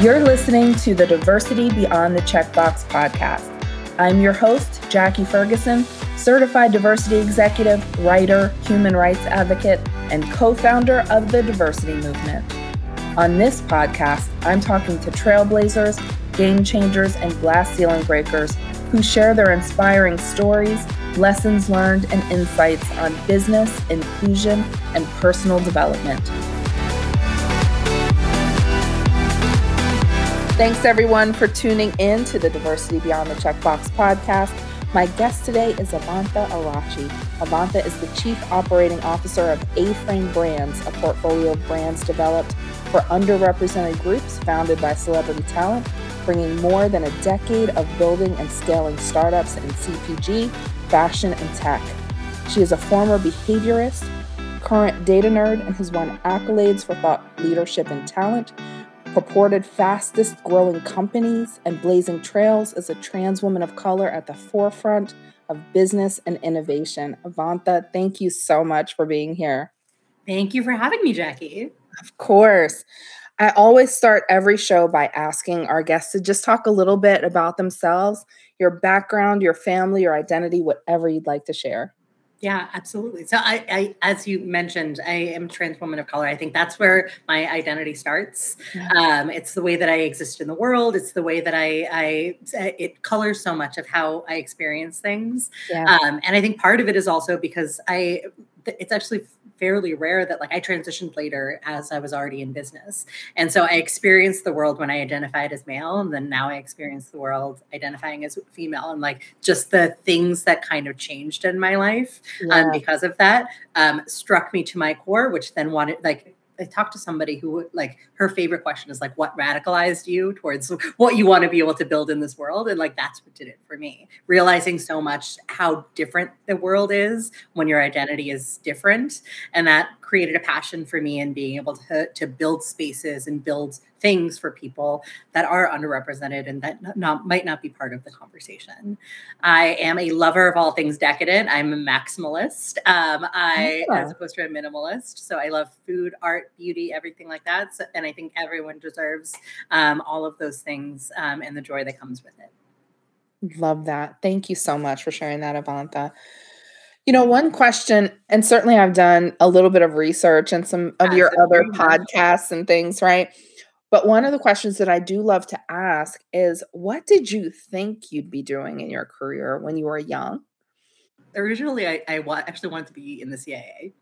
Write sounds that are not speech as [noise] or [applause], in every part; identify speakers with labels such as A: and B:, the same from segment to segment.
A: You're listening to the Diversity Beyond the Checkbox podcast. I'm your host, Jackie Ferguson, certified diversity executive, writer, human rights advocate, and co founder of the diversity movement. On this podcast, I'm talking to trailblazers, game changers, and glass ceiling breakers who share their inspiring stories, lessons learned, and insights on business, inclusion, and personal development. Thanks everyone for tuning in to the Diversity Beyond the Checkbox podcast. My guest today is Avantha Arachi. Avantha is the Chief Operating Officer of A-Frame Brands, a portfolio of brands developed for underrepresented groups founded by celebrity talent, bringing more than a decade of building and scaling startups in CPG, fashion, and tech. She is a former behaviorist, current data nerd, and has won accolades for thought leadership and talent purported fastest growing companies and blazing trails as a trans woman of color at the forefront of business and innovation. Avantha, thank you so much for being here.
B: Thank you for having me, Jackie.
A: Of course. I always start every show by asking our guests to just talk a little bit about themselves, your background, your family, your identity, whatever you'd like to share.
B: Yeah, absolutely. So I, I, as you mentioned, I am a trans woman of color. I think that's where my identity starts. Yeah. Um, it's the way that I exist in the world. It's the way that I, I it colors so much of how I experience things. Yeah. Um, and I think part of it is also because I, it's actually fairly rare that like I transitioned later as I was already in business. And so I experienced the world when I identified as male and then now I experience the world identifying as female and like just the things that kind of changed in my life um, yeah. um, because of that um, struck me to my core, which then wanted like I talked to somebody who like her favorite question is like what radicalized you towards what you want to be able to build in this world? And like that's what did it for me. Realizing so much how different the world is when your identity is different. And that created a passion for me in being able to to build spaces and build things for people that are underrepresented and that not, might not be part of the conversation. I am a lover of all things decadent. I'm a maximalist. Um, I, yeah. as opposed to a minimalist. So I love food, art, beauty, everything like that. So, and I think everyone deserves um, all of those things um, and the joy that comes with it.
A: Love that. Thank you so much for sharing that, Avantha. You know, one question, and certainly I've done a little bit of research and some of your other podcasts and things, right? But one of the questions that I do love to ask is what did you think you'd be doing in your career when you were young?
B: Originally, I, I actually wanted to be in the CIA.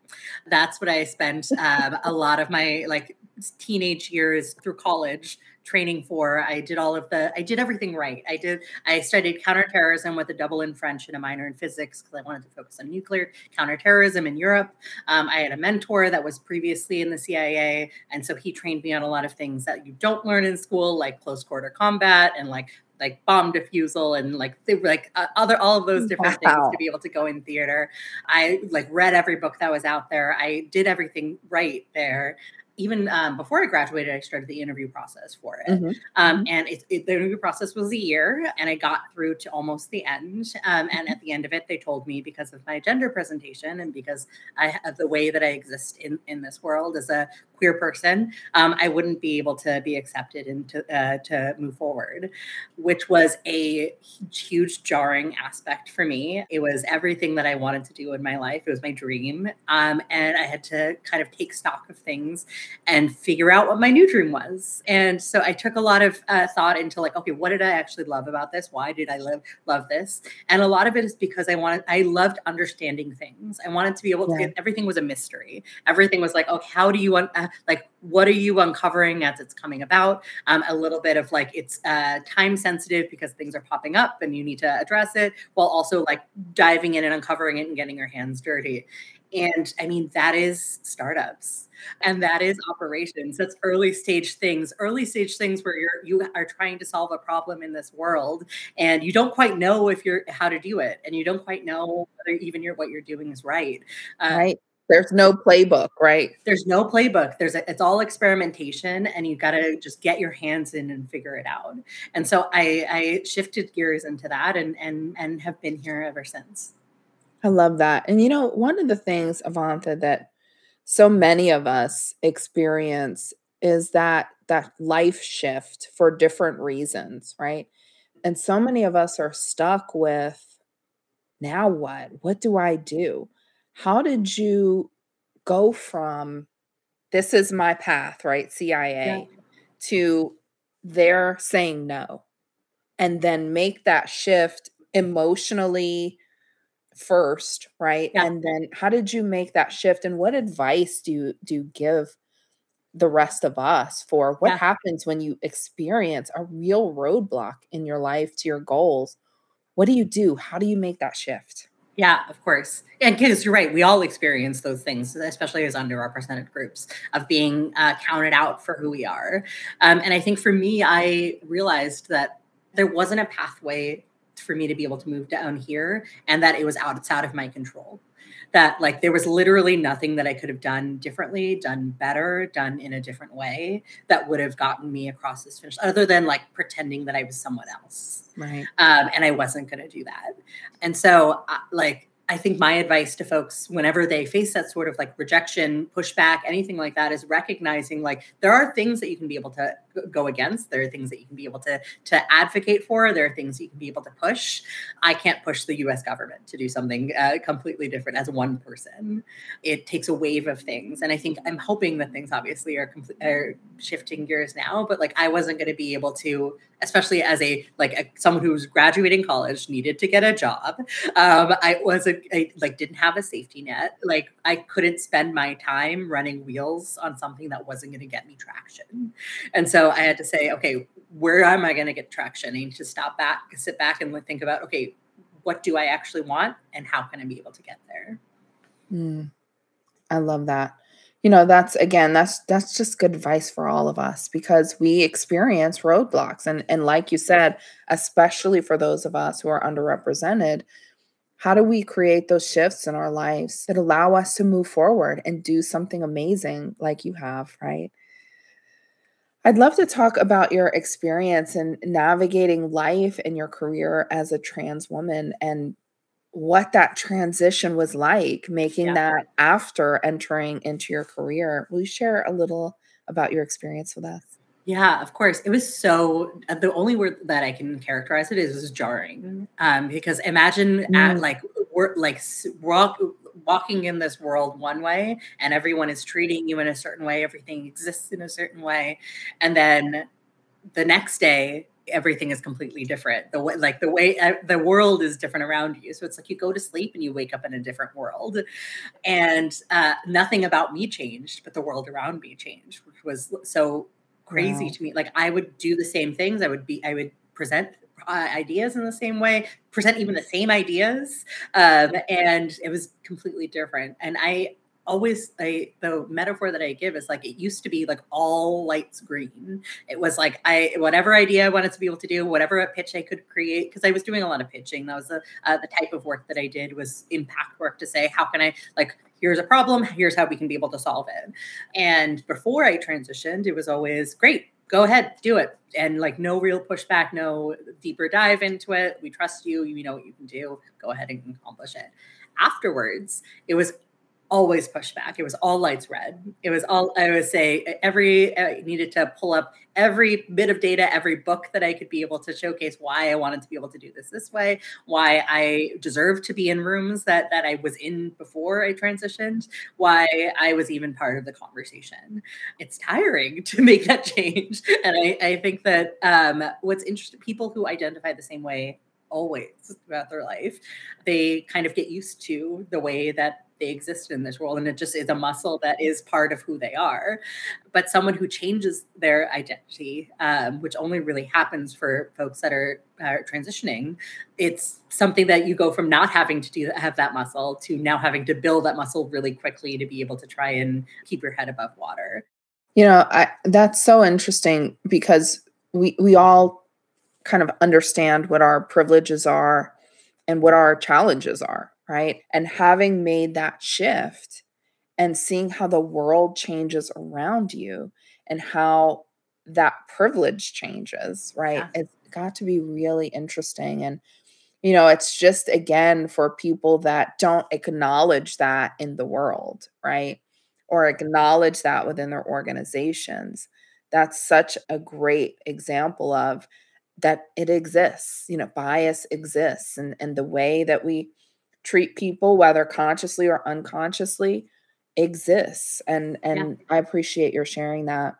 B: That's what I spent um, a lot of my like teenage years through college training for. I did all of the, I did everything right. I did, I studied counterterrorism with a double in French and a minor in physics because I wanted to focus on nuclear counterterrorism in Europe. Um, I had a mentor that was previously in the CIA. And so he trained me on a lot of things that you don't learn in school, like close quarter combat and like like bomb defusal and like they were like uh, other all of those different wow. things to be able to go in theater. I like read every book that was out there. I did everything right there even um, before I graduated, I started the interview process for it. Mm-hmm. Um, and it, it, the interview process was a year, and I got through to almost the end. Um, and at the end of it, they told me because of my gender presentation and because I have the way that I exist in, in this world as a queer person, um, I wouldn't be able to be accepted and to, uh, to move forward, which was a huge jarring aspect for me. It was everything that I wanted to do in my life. It was my dream. Um, and I had to kind of take stock of things and figure out what my new dream was. And so I took a lot of uh, thought into like, okay, what did I actually love about this? Why did I live love this? And a lot of it is because I wanted, I loved understanding things. I wanted to be able to get everything was a mystery. Everything was like, okay, how do you want? Uh, like what are you uncovering as it's coming about um, a little bit of like it's uh, time sensitive because things are popping up and you need to address it while also like diving in and uncovering it and getting your hands dirty and i mean that is startups and that is operations that's early stage things early stage things where you're you are trying to solve a problem in this world and you don't quite know if you're how to do it and you don't quite know whether even your what you're doing is right
A: uh, right there's no playbook, right?
B: There's no playbook. There's a, it's all experimentation, and you got to just get your hands in and figure it out. And so I, I shifted gears into that, and and and have been here ever since.
A: I love that. And you know, one of the things, Avantha, that so many of us experience is that that life shift for different reasons, right? And so many of us are stuck with now what? What do I do? How did you go from this is my path, right? CIA
B: Yeah.
A: to they're saying no and then make that shift emotionally first, right?
B: Yeah.
A: And then how did you make that shift and what advice do you do you give the rest of us for what
B: Yeah.
A: happens when you experience a real roadblock in your life to your goals? What do you do? How do you make that shift?
B: Yeah, of course. And because you're right, we all experience those things, especially as underrepresented groups, of being uh, counted out for who we are. Um, and I think for me, I realized that there wasn't a pathway for me to be able to move down here, and that it was outside of my control. That like there was literally nothing that I could have done differently, done better, done in a different way that would have gotten me across this finish, other than like pretending that I was someone else
A: Right.
B: um, and I wasn't going to do that. And so, uh, like, I think my advice to folks whenever they face that sort of like rejection, pushback, anything like that is recognizing like there are things that you can be able to go against. There are things that you can be able to to advocate for. There are things you can be able to push. I can't push the U.S. government to do something uh, completely different as one person. It takes a wave of things, and I think I'm hoping that things obviously are complete are shifting gears now. But like I wasn't going to be able to especially as a like a, someone who's graduating college needed to get a job um, i wasn't I, like didn't have a safety net like i couldn't spend my time running wheels on something that wasn't going to get me traction and so i had to say okay where am i going to get traction i need to stop back sit back and think about okay what do i actually want and how can i be able to get there
A: Mm, I love that. You know, that's again, that's that's just good advice for all of us because we experience roadblocks and and like you said, especially for those of us who are underrepresented, how do we create those shifts in our lives that allow us to move forward and do something amazing like you have, right? I'd love to talk about your experience in navigating life and your career as a trans woman and what that transition was like, making
B: yeah
A: that after entering into your career. Will you share a little about your experience with us?
B: Yeah, of course. It was so uh, the only word that I can characterize it is, is jarring. Um, because imagine at
A: Mm,
B: like we're like walk, walking in this world one way, and everyone is treating you in a certain way, everything exists in a certain way, and then the next day everything is completely different. The way like the way uh, the world is different around you. So it's like you go to sleep and you wake up in a different world. And uh, nothing about me changed but the world around me changed which was so crazy
A: wow.
B: to me. Like i would do the same things. I would be i would present uh, ideas in the same way present even the same ideas um, and it was completely different. And i always I, the metaphor that i give is like it used to be like all lights green. It was like i whatever idea i wanted to be able to do whatever a pitch i could create because i was doing a lot of pitching. That was the, uh, the type of work that i did was impact work to say how can i like here's a problem here's how we can be able to solve it. And before i transitioned it was always great go ahead do it. And like no real pushback no deeper dive into it. We trust you you know what you can do. Go ahead and accomplish it. Afterwards it was always push back. it was all lights red. It was all i would say every i needed to pull up every bit of data every book that i could be able to showcase why i wanted to be able to do this this way why i deserved to be in rooms that that i was in before i transitioned why i was even part of the conversation. It's tiring [laughs] to make that change. And i, I think that um, what's interesting people who identify the same way always throughout their life they kind of get used to the way that they exist in this world and it just is a muscle that is part of who they are. But someone who changes their identity um, which only really happens for folks that are uh, transitioning it's something that you go from not having to do have that muscle to now having to build that muscle really quickly to be able to try and keep your head above water.
A: You know, I that's so interesting because we we all kind of understand what our privileges are and what our challenges are, right? And having made that shift and seeing how the world changes around you and how that privilege changes, right?
B: yeah
A: It's got to be really interesting. And, you know, it's just again for people that don't acknowledge that in the world, right? or acknowledge that within their organizations. That's such a great example of that it exists, you know, bias exists and, and the way that we treat people, whether consciously or unconsciously, exists. And and yeah. I appreciate your sharing that.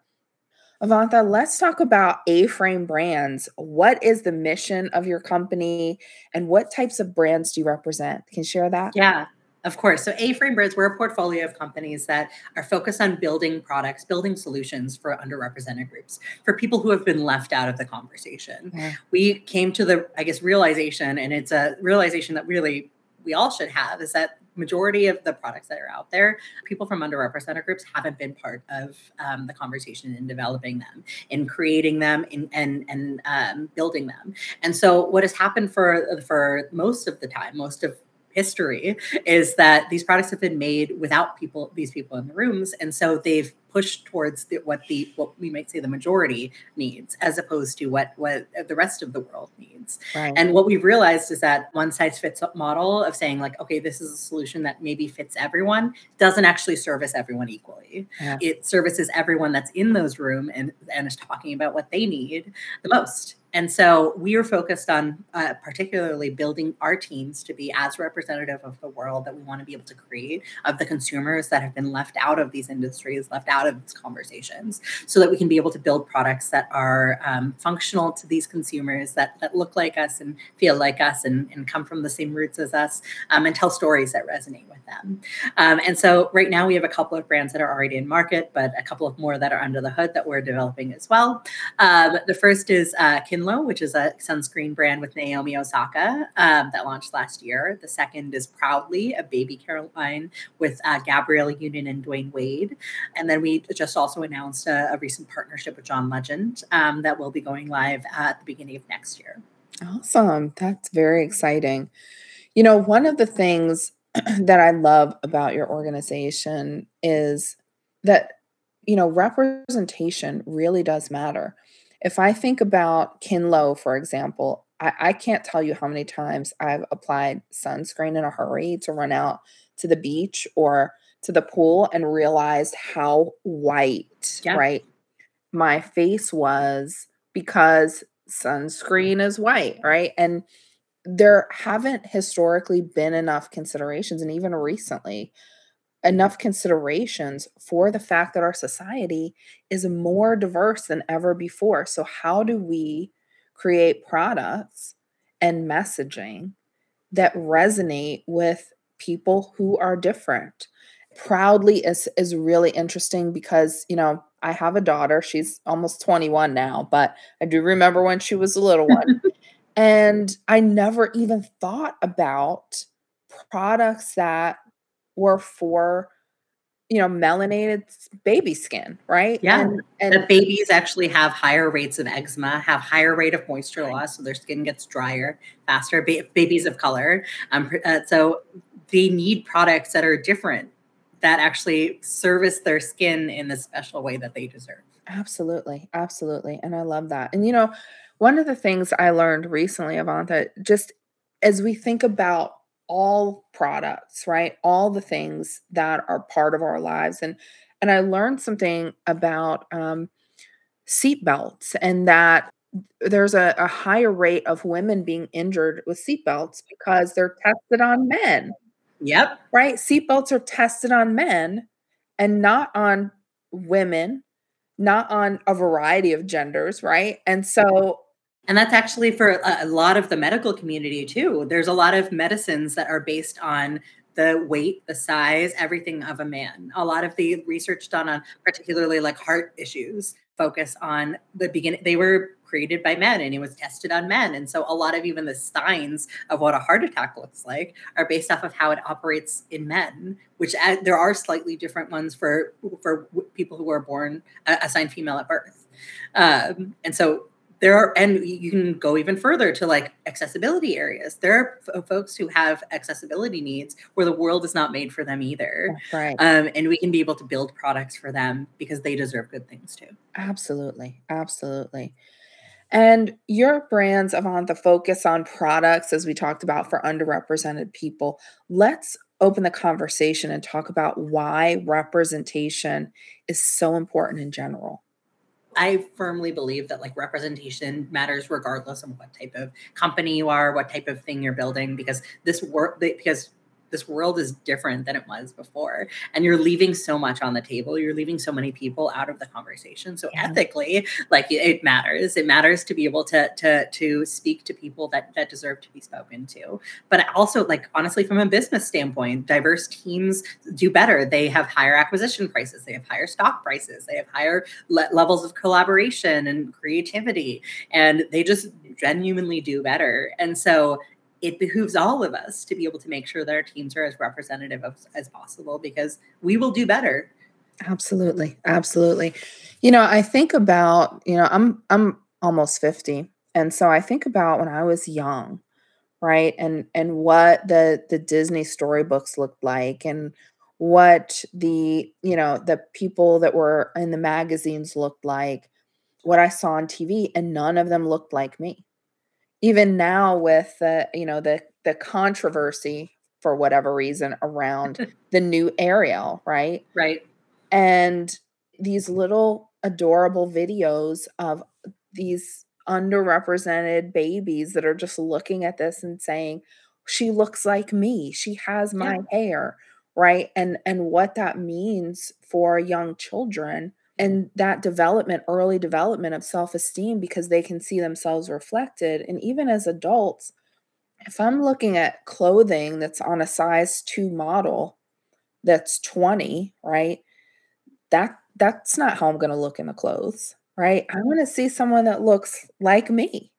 A: Avantha, let's talk about A Frame Brands. What is the mission of your company and what types of brands do you represent? Can you share that?
B: Yeah. Of course. So A-Frame Brands, we're a portfolio of companies that are focused on building products, building solutions for underrepresented groups, for people who have been left out of the conversation. Yeah. We came to the, I guess, realization, and it's a realization that really we all should have, is that majority of the products that are out there, people from underrepresented groups haven't been part of um, the conversation in developing them, in creating them, in, and and um, building them. And so, what has happened for for most of the time, most of history is that these products have been made without people these people in the rooms and so they've pushed towards the, what the what we might say the majority needs as opposed to what what the rest of the world needs right. and what we've realized is that one size fits model of saying like okay this is a solution that maybe fits everyone doesn't actually service everyone equally yeah. it services everyone that's in those room and and is talking about what they need the most and so we are focused on uh, particularly building our teams to be as representative of the world that we want to be able to create, of the consumers that have been left out of these industries, left out of these conversations, so that we can be able to build products that are um, functional to these consumers, that, that look like us and feel like us and, and come from the same roots as us, um, and tell stories that resonate with them. Um, and so right now we have a couple of brands that are already in market, but a couple of more that are under the hood that we're developing as well. Um, the first is uh, Which is a sunscreen brand with Naomi Osaka um, that launched last year. The second is Proudly, a baby care line with uh, Gabrielle Union and Dwyane Wade. And then we just also announced a, a recent partnership with John Legend um, that will be going live at the beginning of next year.
A: Awesome. That's very exciting. You know, one of the things [clears throat] that I love about your organization is that, you know, representation really does matter. If I think about Kinlo, for example, I, I can't tell you how many times I've applied sunscreen in a hurry to run out to the beach or to the pool and realized how white, yeah. right, my face was because sunscreen is white, right? And there haven't historically been enough considerations, and even recently, enough considerations for the fact that our society is more diverse than ever before. So, how do we create products and messaging that resonate with people who are different? Proudly is is really interesting because, you know, I have a daughter. She's almost 21 now, but I do remember when she was a little one. [laughs] and I never even thought about products that were for you know melanated baby skin right?
B: Yeah. And, and the babies actually have higher rates of eczema have higher rate of moisture loss so their skin gets drier faster ba- babies of color um, uh, so they need products that are different that actually service their skin in the special way that they deserve.
A: Absolutely absolutely and i love that and you know one of the things i learned recently avantha just as we think about all products, right? All the things that are part of our lives. And and I learned something about um, seatbelts and that there's a, a higher rate of women being injured with seatbelts because they're tested on men.
B: Yep.
A: Right? Seatbelts are tested on men and not on women, not on a variety of genders, right? And so
B: and that's actually for a, lot of the medical community too. There's a lot of medicines that are based on the weight, the size, everything of a man. A lot of the research done on particularly like heart issues focus on the beginning. They were created by men and it was tested on men. And so a lot of even the signs of what a heart attack looks like are based off of how it operates in men, which uh, there are slightly different ones for for people who are born uh, assigned female at birth. Um, and so there are and you can go even further to like accessibility areas. There are f- folks who have accessibility needs where the world is not made for them either.
A: Right.
B: Um, and we can be able to build products for them because they deserve good things too.
A: Absolutely. Absolutely. And your brands Avantha focus on products as we talked about for underrepresented people let's open the conversation and talk about why representation is so important in general.
B: I firmly believe that like representation matters regardless of what type of company you are, what type of thing you're building, because this work because this world is different than it was before. And you're leaving so much on the table. You're leaving so many people out of the conversation. So yeah. ethically like it matters. It matters to be able to to to speak to people that that deserve to be spoken to. But also like honestly from a business standpoint diverse teams do better. They have higher acquisition prices. They have higher stock prices. They have higher le- levels of collaboration and creativity. And they just genuinely do better. And so it behooves all of us to be able to make sure that our teams are as representative as, as possible because we will do better.
A: Absolutely. Absolutely. You know i think about you know i'm i'm almost 50 and so i think about when i was young right and and what the the disney storybooks looked like and what the you know the people that were in the magazines looked like what i saw on tv and none of them looked like me even now with the you know the the controversy for whatever reason around [laughs] the new Ariel, right?
B: Right.
A: And these little adorable videos of these underrepresented babies that are just looking at this and saying she looks like me she has my yeah. hair right and and what that means for young children and that development early development of self-esteem because they can see themselves reflected. And even as adults if i'm looking at clothing that's on a size 2 model that's 20 right that that's not how i'm going to look in the clothes right? I want to see someone that looks like me.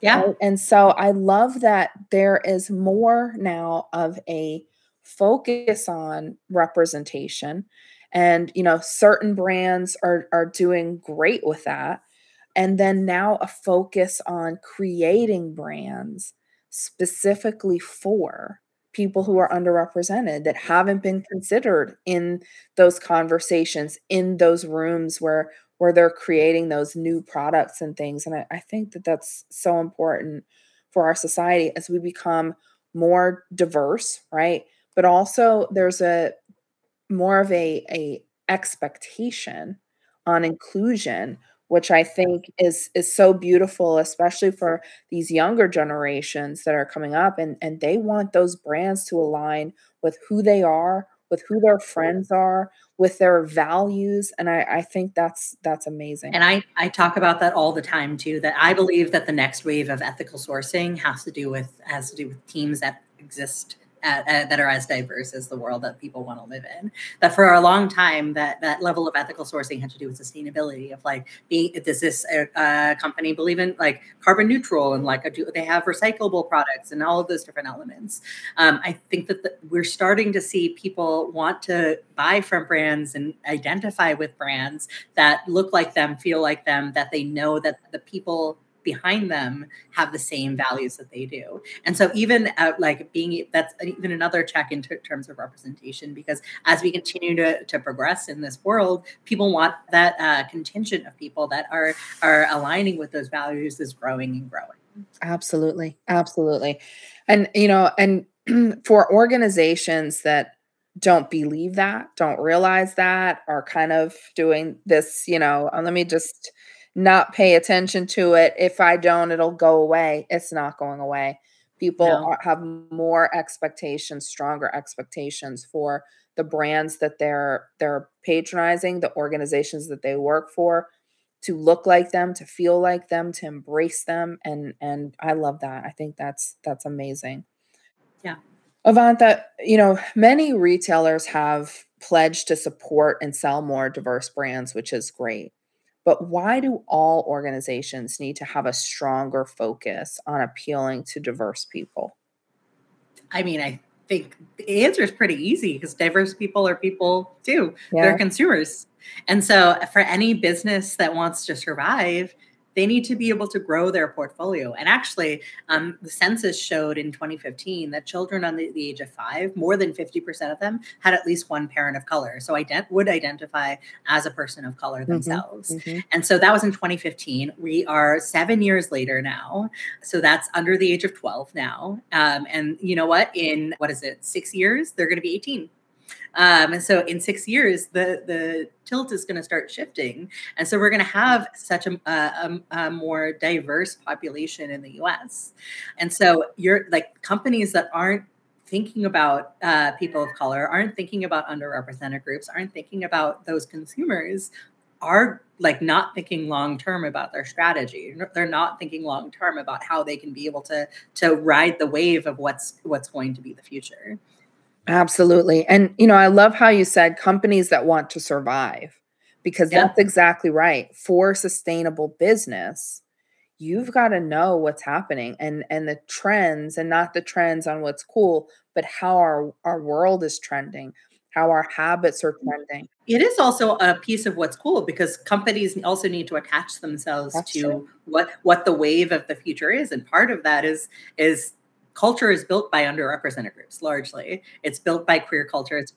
B: Yeah. Right?
A: and so i love that there is more now of a focus on representation and you know certain brands are are doing great with that. And then now a focus on creating brands specifically for people who are underrepresented that haven't been considered in those conversations in those rooms where where they're creating those new products and things. And I, I think that that's so important for our society as we become more diverse right? But also there's a more of a a expectation on inclusion which i think is is so beautiful especially for these younger generations that are coming up and and they want those brands to align with who they are with who their friends are with their values and i i think that's that's amazing.
B: And i i talk about that all the time too that i believe that the next wave of ethical sourcing has to do with has to do with teams that exist at, at, that are as diverse as the world that people want to live in. That for a long time, that that level of ethical sourcing had to do with sustainability. Of like, being does this uh, company believe in like carbon neutral and like do they have recyclable products and all of those different elements? Um, I think that the, we're starting to see people want to buy from brands and identify with brands that look like them, feel like them, that they know that the people behind them have the same values that they do. And so even at like being that's even another check in terms of representation because as we continue to, to progress in this world people want that uh, contingent of people that are are aligning with those values is growing and growing.
A: Absolutely. Absolutely. And you know and [clears throat] for organizations that don't believe that don't realize that are kind of doing this you know uh, let me just not pay attention to it. If I don't, it'll go away. It's not going away. People no. are, have more expectations, stronger expectations for the brands that they're they're patronizing, the organizations that they work for, to look like them, to feel like them, to embrace them, and and I love that. I think that's that's amazing.
B: Yeah.
A: Avantha, you know, many retailers have pledged to support and sell more diverse brands, which is great. But why do all organizations need to have a stronger focus on appealing to diverse people?
B: I mean, I think the answer is pretty easy because diverse people are people too. Yeah. They're consumers. And so uh, for any business that wants to survive, they need to be able to grow their portfolio. And actually, um, the census showed in 2015 that children under the age of five, more than 50% of them had at least one parent of color. So ident- would identify as a person of color mm-hmm, themselves. Mm-hmm. And so that was in 2015. We are seven years later now. So that's under the age of 12 now. Um, and you know what? In what is it, six years, they're going to be 18. Um, and so in six years, the the tilt is going to start shifting, and so we're going to have such a, a, a, more diverse population in the U.S. And so you're like companies that aren't thinking about uh, people of color, aren't thinking about underrepresented groups, aren't thinking about those consumers, are like not thinking long term about their strategy. They're not thinking long term about how they can be able to to ride the wave of what's what's going to be the future.
A: Absolutely. And, you know, I love how you said companies that want to survive because yeah. that's exactly right. For sustainable business, you've got to know what's happening and and the trends and not the trends on what's cool, but how our our world is trending, how our habits are mm. trending.
B: It is also a piece of what's cool because companies also need to attach themselves That's to true. what what the wave of the future is and part of that is is culture is built by underrepresented groups largely. It's built by queer culture it's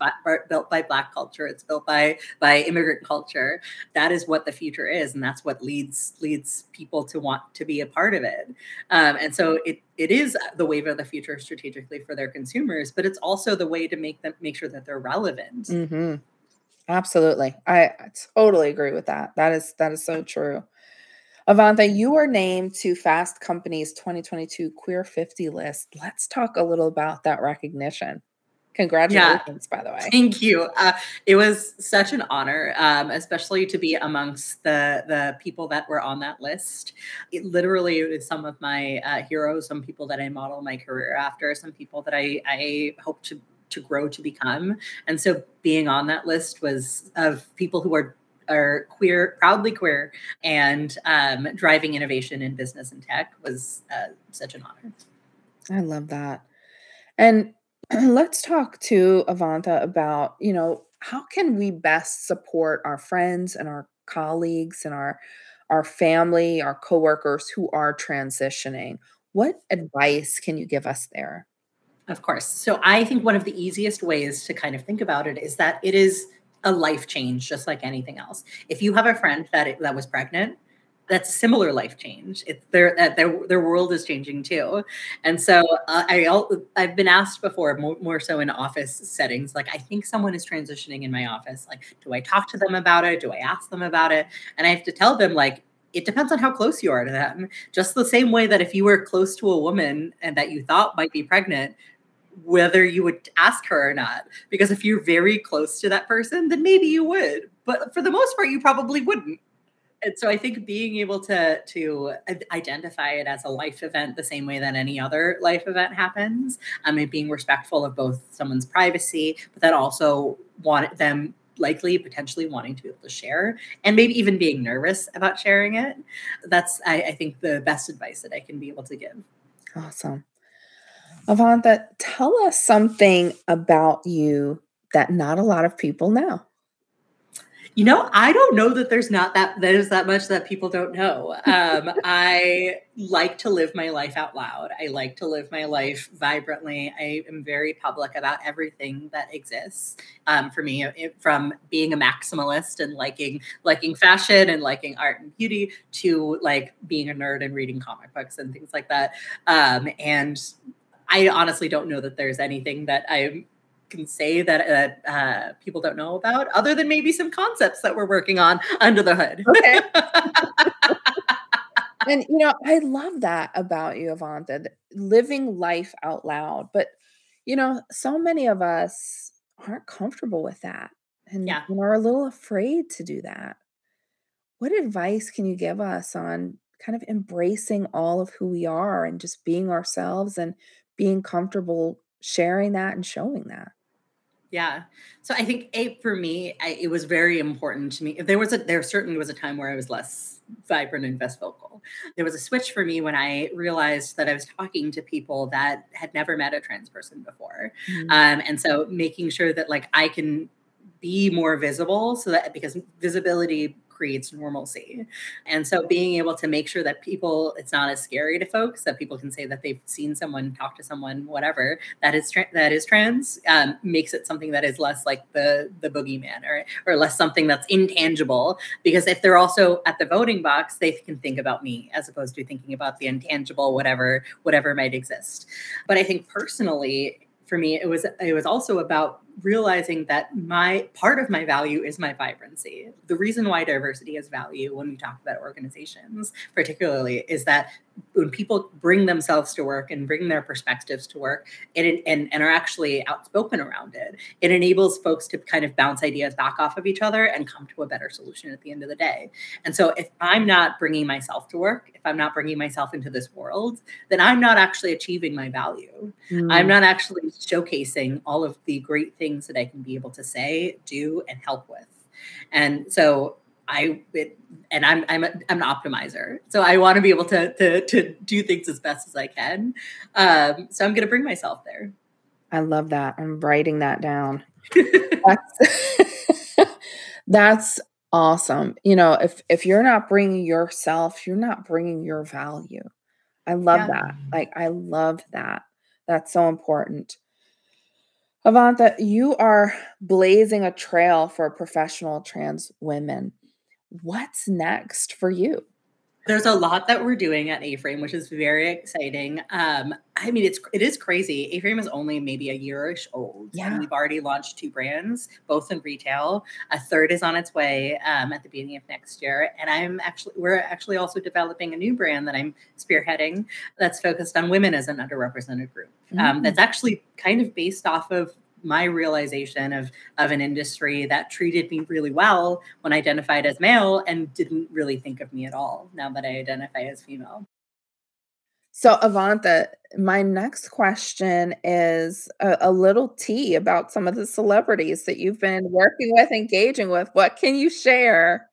B: built by black culture it's built by by immigrant culture. That is what the future is and that's what leads leads people to want to be a part of it. Um, and so it it is the wave of the future strategically for their consumers but it's also the way to make them make sure that they're relevant.
A: Mm-hmm. absolutely. I, I totally agree with that. That is that is so true Avantha, you were named to Fast Company's 2022 Queer 50 list. Let's talk a little about that recognition. Congratulations, yeah, by the way.
B: Thank you. Uh, it was such an honor, um, especially to be amongst the the people that were on that list. It literally was some of my uh, heroes, some people that I model my career after, some people that I I hope to to grow to become. And so being on that list was of people who are are queer, proudly queer, and um, driving innovation in business and tech was uh, such an honor.
A: I love that. And [clears throat] let's talk to Avantha about, you know, how can we best support our friends and our colleagues and our our family, our coworkers who are transitioning? What advice can you give us there?
B: Of course. So I think one of the easiest ways to kind of think about it is that it is a life change just like anything else. If you have a friend that that was pregnant, that's a similar life change. It's their their their world is changing too, and so uh, I I've been asked before more, more so in office settings. Like I think someone is transitioning in my office. Like, do I talk to them about it? Do I ask them about it? And I have to tell them like it depends on how close you are to them. Just the same way that if you were close to a woman and that you thought might be pregnant, whether you would ask her or not. Because if you're very close to that person, then maybe you would. But for the most part, you probably wouldn't. And so I think being able to to identify it as a life event the same way that any other life event happens, um, I mean, being respectful of both someone's privacy, but then also want them likely potentially wanting to be able to share and maybe even being nervous about sharing it. That's I, I think the best advice that I can be able to give.
A: Awesome. Avantha, tell us something about you that not a lot of people know.
B: You know, I don't know that there's not that there's that much that people don't know. Um, [laughs] I like to live my life out loud. I like to live my life vibrantly. I am very public about everything that exists. Um, for me, it, from being a maximalist and liking liking fashion and liking art and beauty to like being a nerd and reading comic books and things like that. Um, and I honestly don't know that there's anything that I can say that uh, uh, people don't know about, other than maybe some concepts that we're working on under the hood.
A: Okay. [laughs] and you know, I love that about you, Avantha, living life out loud. But you know, so many of us aren't comfortable with that, and, yeah. and are a little afraid to do that. What advice can you give us on kind of embracing all of who we are and just being ourselves and being comfortable sharing that and showing that.
B: Yeah. So I think a for me, I, it was very important to me. There was a there certainly was a time where I was less vibrant and less vocal. There was a switch for me when I realized that I was talking to people that had never met a trans person before, mm-hmm. um, and so making sure that like I can be more visible so that because visibility creates normalcy. And so being able to make sure that people, it's not as scary to folks that people can say that they've seen someone talk to someone, whatever that is tra- that is trans, um, makes it something that is less like the the boogeyman or or less something that's intangible. Because if they're also at the voting box, they can think about me as opposed to thinking about the intangible, whatever whatever might exist. But I think personally, for me, it was it was also about realizing that my part of my value is my vibrancy. The reason why diversity has value when we talk about organizations, particularly, is that when people bring themselves to work and bring their perspectives to work and, and, and are actually outspoken around it, it enables folks to kind of bounce ideas back off of each other and come to a better solution at the end of the day. And so if I'm not bringing myself to work, if I'm not bringing myself into this world, then I'm not actually achieving my value. Mm. I'm not actually showcasing all of the great things things that I can be able to say, do, and help with. And so I it, and I'm I'm a, I'm an optimizer, so I want to be able to to to do things as best as I can. Um, so I'm going to bring myself there.
A: I love that. I'm writing that down. [laughs] that's, [laughs] that's awesome. You know, if if you're not bringing yourself, you're not bringing your value. I love yeah. that. Like I love that. That's so important. Avantha, you are blazing a trail for professional trans women. What's next for you?
B: There's a lot that we're doing at A-Frame, which is very exciting. Um, I mean, it's it is crazy. A-Frame is only maybe a yearish old. Yeah. And we've already launched two brands, both in retail. A third is on its way um, at the beginning of next year. And I'm actually we're actually also developing a new brand that I'm spearheading that's focused on women as an underrepresented group. Um, mm-hmm. That's actually kind of based off of my realization of of an industry that treated me really well when I identified as male and didn't really think of me at all now that I identify as female.
A: So, Avantha, my next question is a, a, little tea about some of the celebrities that you've been working with, engaging with. What can you share?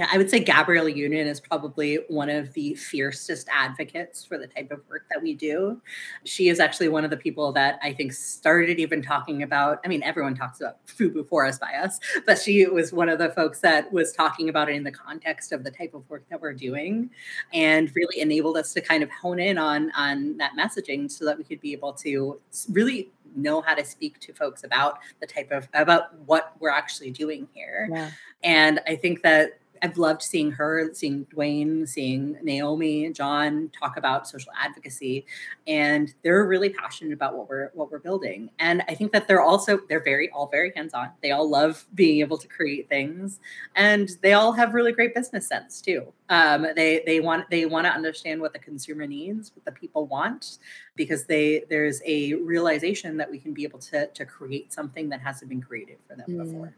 B: Yeah, I would say Gabrielle Union is probably one of the fiercest advocates for the type of work that we do. She is actually one of the people that I think started even talking about. I mean, everyone talks about FUBU for us by us, but she was one of the folks that was talking about it in the context of the type of work that we're doing and really enabled us to kind of hone in on, on that messaging so that we could be able to really know how to speak to folks about the type of about what we're actually doing here. Yeah. And I think that I've loved seeing her, seeing Dwyane, seeing Naomi, John talk about social advocacy, and they're really passionate about what we're what we're building. And I think that they're also they're very all very hands on. They all love being able to create things, and they all have really great business sense too. Um, they they want they want to understand what the consumer needs, what the people want, because they there's a realization that we can be able to to create something that hasn't been created for them mm, before.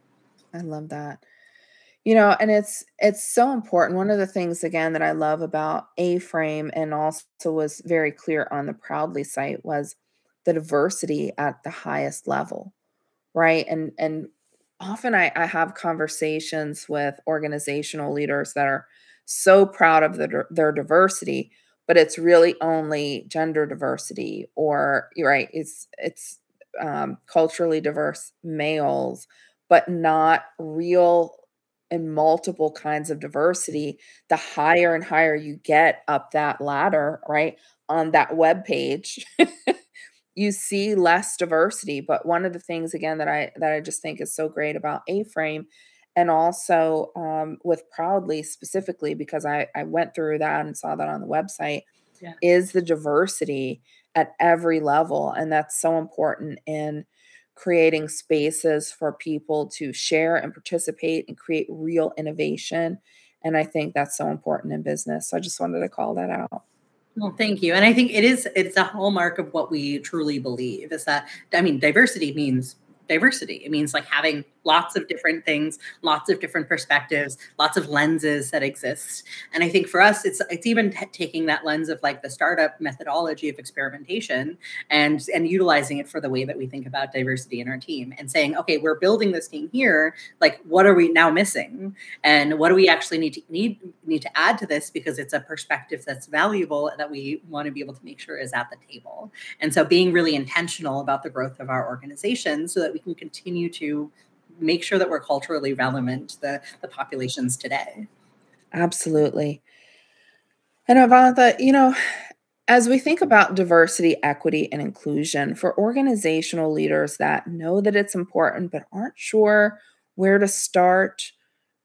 A: I love that you know and it's it's so important. One of the things again that i love about a frame and also was very clear on the proudly site was the diversity at the highest level right? And and often i, I have conversations with organizational leaders that are so proud of the, their diversity but it's really only gender diversity or right it's it's um, culturally diverse males but not real and multiple kinds of diversity, the higher and higher you get up that ladder, right? On that web page, [laughs] you see less diversity. But one of the things again that I that I just think is so great about A-Frame and also um, with Proudly specifically, because I, I went through that and saw that on the website, yeah. is the diversity at every level. And that's so important in creating spaces for people to share and participate and create real innovation. And I think that's so important in business. So I just wanted to call that out.
B: Well, thank you. And I think it is it's a hallmark of what we truly believe is that I mean diversity means diversity. It means like having lots of different things, lots of different perspectives, lots of lenses that exist. And I think for us, it's it's even t- taking that lens of like the startup methodology of experimentation and and utilizing it for the way that we think about diversity in our team and saying, okay, we're building this team here. Like, what are we now missing, and what do we actually need to need need to add to this because it's a perspective that's valuable that we want to be able to make sure is at the table. And so, being really intentional about the growth of our organization so that we can continue to make sure that we're culturally relevant to the, the populations today.
A: Absolutely. And Avantha, you know, as we think about diversity, equity, and inclusion for organizational leaders that know that it's important but aren't sure where to start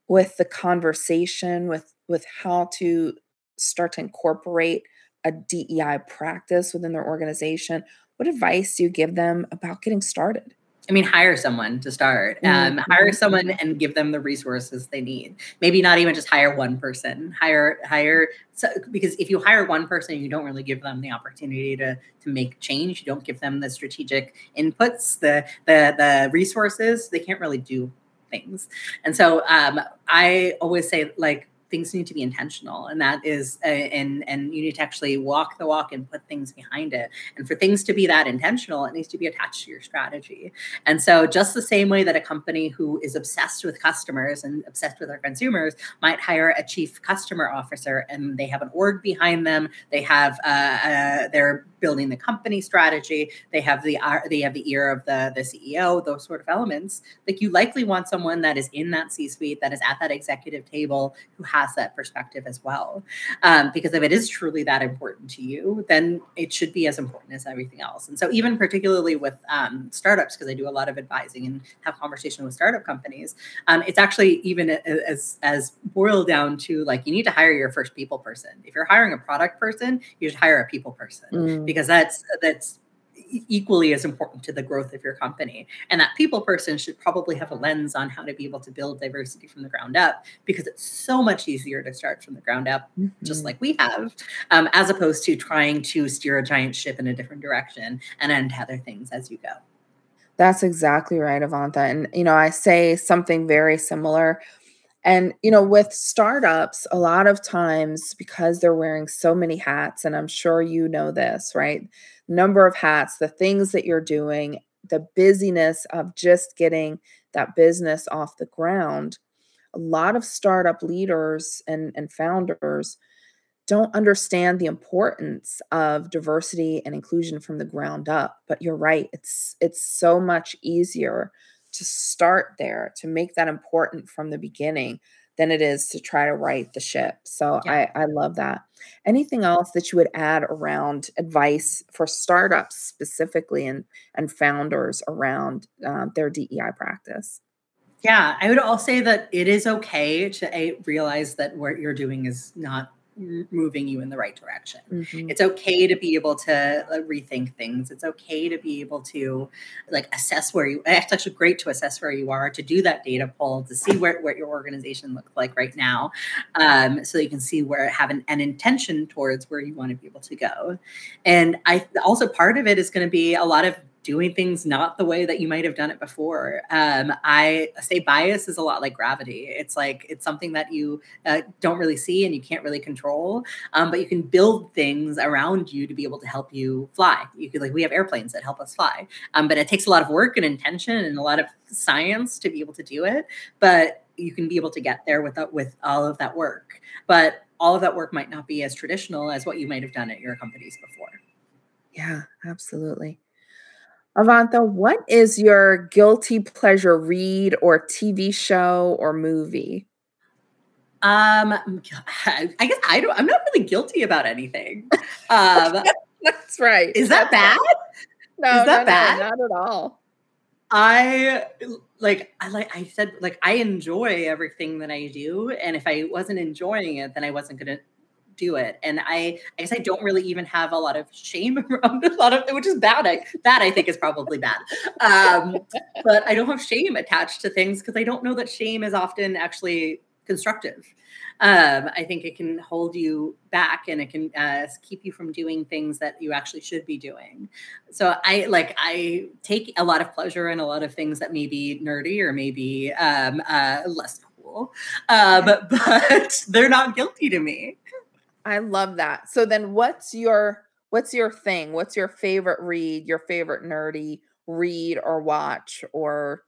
A: with the conversation, with, with how to start to incorporate a DEI practice within their organization, what advice do you give them about getting started?
B: I mean, hire someone to start. Um, mm-hmm. Hire someone and give them the resources they need. Maybe not even just hire one person. Hire hire so, because if you hire one person, you don't really give them the opportunity to to make change. You don't give them the strategic inputs, the the the resources. They can't really do things. And so um, I always say like things need to be intentional and that is uh, and and you need to actually walk the walk and put things behind it. And for things to be that intentional it needs to be attached to your strategy. And so just the same way that a company who is obsessed with customers and obsessed with their consumers might hire a chief customer officer and they have an org behind them they have uh, uh, they're building the company strategy they have the uh, they have the ear of the the ceo those sort of elements like you likely want someone that is in that c suite that is at that executive table who has that perspective as well. Um, because if it is truly that important to you, then it should be as important as everything else. And so, even particularly with um, startups, because I do a lot of advising and have conversation with startup companies, um, it's actually even as as boiled down to like you need to hire your first people person. If you're hiring a product person, you should hire a people person mm. because that's that's equally as important to the growth of your company. And that people person should probably have a lens on how to be able to build diversity from the ground up because it's so much easier to start from the ground up, mm-hmm. just like we have, um, as opposed to trying to steer a giant ship in a different direction and untether things as you go.
A: That's exactly right, Avantha. And, you know, I say something very similar. And, you know, with startups, a lot of times because they're wearing so many hats, and I'm sure you know this, right? Number of hats, the things that you're doing, the busyness of just getting that business off the ground. A lot of startup leaders and, and founders don't understand the importance of diversity and inclusion from the ground up but you're right it's it's so much easier to start there to make that important from the beginning than it is to try to right the ship. So yeah. I, I love that. Anything else that you would add around advice for startups specifically and, and founders around uh, their DEI practice?
B: Yeah, I would all say that it is okay to realize that what you're doing is not moving you in the right direction. Mm-hmm. It's okay to be able to rethink things. It's okay to be able to like assess where you. It's actually great to assess where you are, to do that data pull, to see where what your organization looks like right now, um, so you can see where have an, an intention towards where you want to be able to go. And I also part of it is going to be a lot of doing things not the way that you might have done it before. Um, I say bias is a lot like gravity. It's like it's something that you uh, don't really see and you can't really control, um, but you can build things around you to be able to help you fly. You could like we have airplanes that help us fly, um, but it takes a lot of work and intention and a lot of science to be able to do it. But you can be able to get there with with all of that work. But all of that work might not be as traditional as what you might have done at your companies before.
A: Yeah, absolutely. Avantha, what is your guilty pleasure read or TV show or movie?
B: Um, I guess I don't. I'm not really guilty about anything. Um, [laughs]
A: That's right.
B: Is that bad?
A: No, is that no, bad? No, not at all.
B: I like I like I said like I enjoy everything that I do, and if I wasn't enjoying it, then I wasn't gonna do it. And I, I guess I don't really even have a lot of shame [laughs] around a lot of which is bad. I, that I think is probably bad. Um, but I don't have shame attached to things because I don't know that shame is often actually constructive. Um, I think it can hold you back and it can uh, keep you from doing things that you actually should be doing. So I like I take a lot of pleasure in a lot of things that may be nerdy or maybe um, uh, less cool, uh, but but [laughs] they're not guilty to me.
A: I love that. So then what's your what's your thing? What's your favorite read, your favorite nerdy read or watch or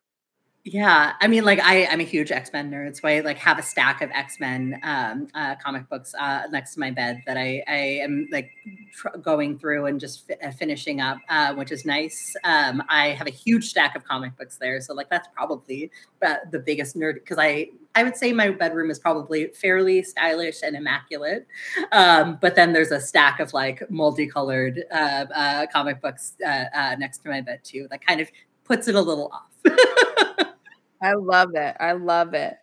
B: Yeah, I mean, like I, I'm a huge X Men nerd, so I like have a stack of X Men um, uh, comic books uh, next to my bed that I, I am like tr- going through and just uh, finishing up, uh, which is nice. Um, I have a huge stack of comic books there, so like that's probably uh, the biggest nerd because I, I would say my bedroom is probably fairly stylish and immaculate, um, but then there's a stack of like multicolored uh, uh, comic books uh, uh, next to my bed too. That kind of puts it a little off. [laughs]
A: I love it. I love it.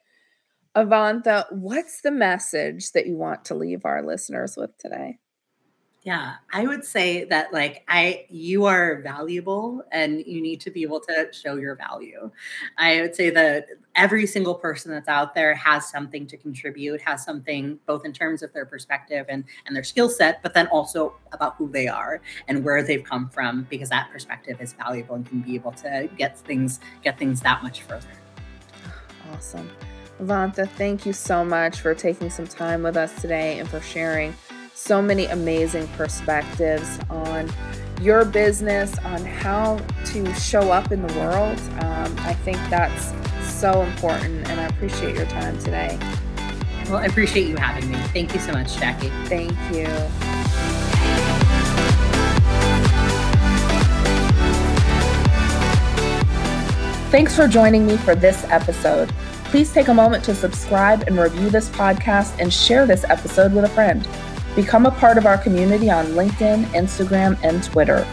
A: Avantha, what's the message that you want to leave our listeners with today?
B: Yeah, I would say that like I you are valuable and you need to be able to show your value. I would say that every single person that's out there has something to contribute, has something both in terms of their perspective and and their skill set, but then also about who they are and where they've come from because that perspective is valuable and can be able to get things get things that much further.
A: Awesome. Avantha, thank you so much for taking some time with us today and for sharing so many amazing perspectives on your business, on how to show up in the world. Um, I think that's so important, and I appreciate your time today.
B: Well, I appreciate you having me. Thank you so much, Jackie.
A: Thank you. Thanks for joining me for this episode. Please take a moment to subscribe and review this podcast and share this episode with a friend. Become a part of our community on LinkedIn, Instagram, and Twitter.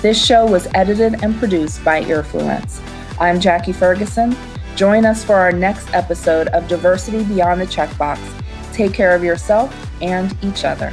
A: This show was edited and produced by Earfluence. I'm Jackie Ferguson. Join us for our next episode of Diversity Beyond the Checkbox. Take care of yourself and each other.